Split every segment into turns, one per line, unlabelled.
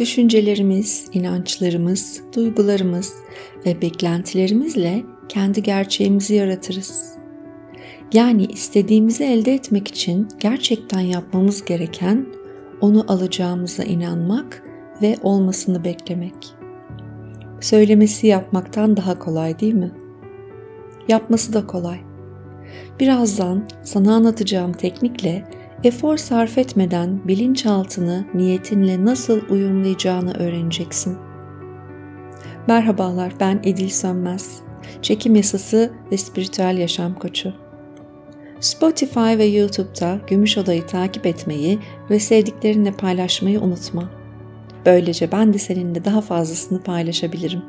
Düşüncelerimiz, inançlarımız, duygularımız ve beklentilerimizle kendi gerçeğimizi yaratırız. Yani istediğimizi elde etmek için gerçekten yapmamız gereken onu alacağımıza inanmak ve olmasını beklemek. Söylemesi yapmaktan daha kolay değil mi? Yapması da kolay. Birazdan sana anlatacağım teknikle efor sarf etmeden bilinçaltını niyetinle nasıl uyumlayacağını öğreneceksin. Merhabalar ben Edil Sönmez. Çekim yasası ve spiritüel yaşam koçu. Spotify ve YouTube'da Gümüş Oda'yı takip etmeyi ve sevdiklerinle paylaşmayı unutma. Böylece ben de seninle daha fazlasını paylaşabilirim.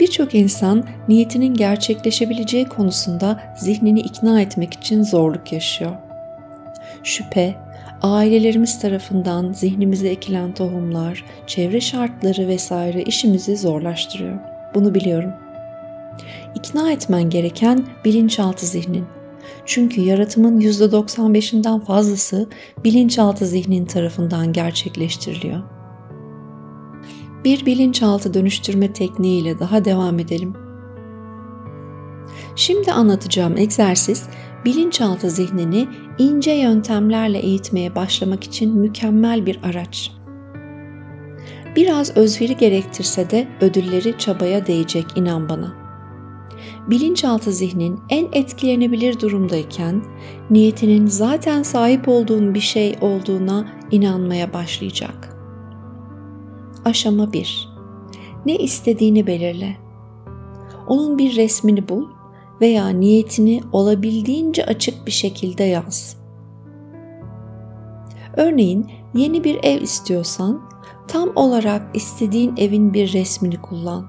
Birçok insan niyetinin gerçekleşebileceği konusunda zihnini ikna etmek için zorluk yaşıyor. Şüphe, ailelerimiz tarafından zihnimize ekilen tohumlar, çevre şartları vesaire işimizi zorlaştırıyor. Bunu biliyorum. İkna etmen gereken bilinçaltı zihnin. Çünkü yaratımın %95'inden fazlası bilinçaltı zihnin tarafından gerçekleştiriliyor. Bir bilinçaltı dönüştürme tekniğiyle daha devam edelim. Şimdi anlatacağım egzersiz bilinçaltı zihnini ince yöntemlerle eğitmeye başlamak için mükemmel bir araç. Biraz özveri gerektirse de ödülleri çabaya değecek inan bana bilinçaltı zihnin en etkilenebilir durumdayken niyetinin zaten sahip olduğun bir şey olduğuna inanmaya başlayacak. Aşama 1. Ne istediğini belirle. Onun bir resmini bul veya niyetini olabildiğince açık bir şekilde yaz. Örneğin yeni bir ev istiyorsan tam olarak istediğin evin bir resmini kullan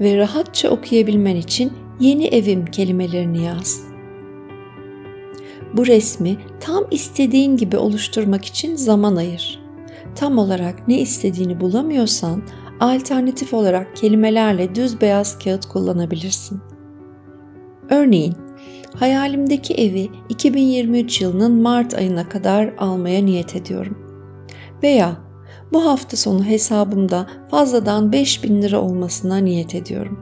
ve rahatça okuyabilmen için yeni evim kelimelerini yaz. Bu resmi tam istediğin gibi oluşturmak için zaman ayır. Tam olarak ne istediğini bulamıyorsan alternatif olarak kelimelerle düz beyaz kağıt kullanabilirsin. Örneğin, hayalimdeki evi 2023 yılının Mart ayına kadar almaya niyet ediyorum. Veya bu hafta sonu hesabımda fazladan 5000 lira olmasına niyet ediyorum.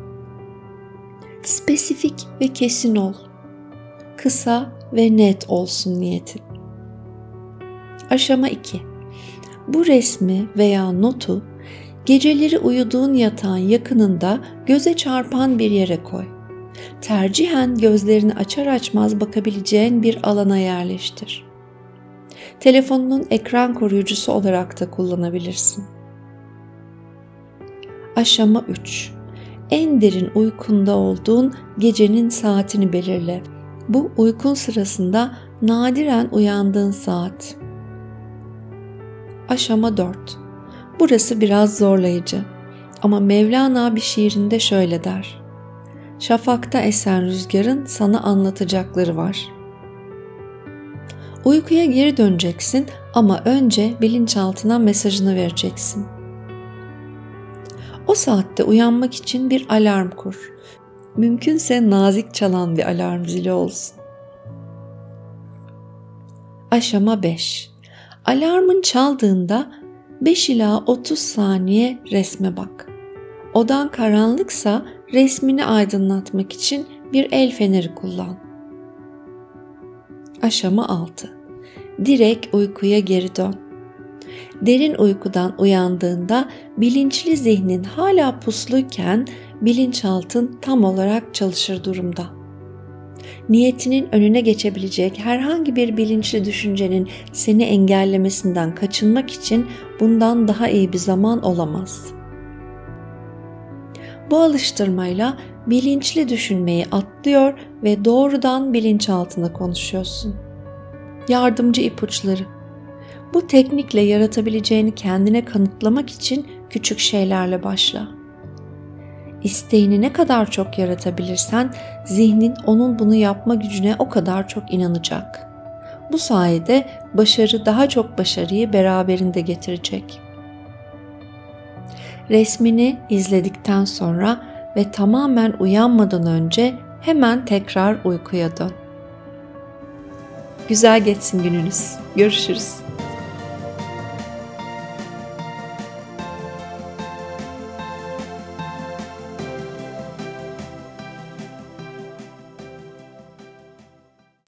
Spesifik ve kesin ol. Kısa ve net olsun niyetin. Aşama 2. Bu resmi veya notu geceleri uyuduğun yatağın yakınında göze çarpan bir yere koy. Tercihen gözlerini açar açmaz bakabileceğin bir alana yerleştir telefonunun ekran koruyucusu olarak da kullanabilirsin. Aşama 3. En derin uykunda olduğun gecenin saatini belirle. Bu uykun sırasında nadiren uyandığın saat. Aşama 4. Burası biraz zorlayıcı ama Mevlana bir şiirinde şöyle der. Şafakta esen rüzgarın sana anlatacakları var.'' Uykuya geri döneceksin ama önce bilinçaltına mesajını vereceksin. O saatte uyanmak için bir alarm kur. Mümkünse nazik çalan bir alarm zili olsun. Aşama 5. Alarmın çaldığında 5 ila 30 saniye resme bak. Odan karanlıksa resmini aydınlatmak için bir el feneri kullan. Aşama 6 direkt uykuya geri dön. Derin uykudan uyandığında bilinçli zihnin hala pusluyken bilinçaltın tam olarak çalışır durumda. Niyetinin önüne geçebilecek herhangi bir bilinçli düşüncenin seni engellemesinden kaçınmak için bundan daha iyi bir zaman olamaz. Bu alıştırmayla bilinçli düşünmeyi atlıyor ve doğrudan bilinçaltına konuşuyorsun yardımcı ipuçları. Bu teknikle yaratabileceğini kendine kanıtlamak için küçük şeylerle başla. İsteğini ne kadar çok yaratabilirsen zihnin onun bunu yapma gücüne o kadar çok inanacak. Bu sayede başarı daha çok başarıyı beraberinde getirecek. Resmini izledikten sonra ve tamamen uyanmadan önce hemen tekrar uykuya dön. Güzel geçsin gününüz. Görüşürüz.